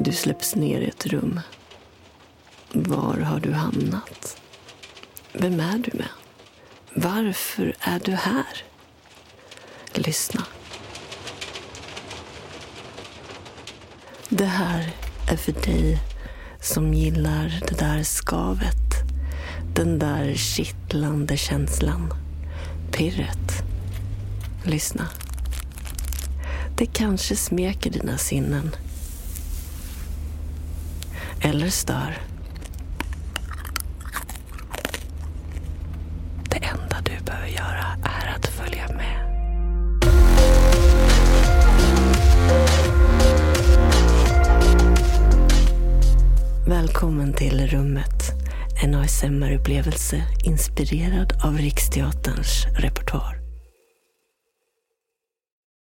Du släpps ner i ett rum. Var har du hamnat? Vem är du med? Varför är du här? Lyssna. Det här är för dig som gillar det där skavet. Den där kittlande känslan. Pirret. Lyssna. Det kanske smeker dina sinnen. Eller stör. Det enda du behöver göra är att följa med. Välkommen till Rummet. En ASMR-upplevelse inspirerad av Riksteaterns repertoar.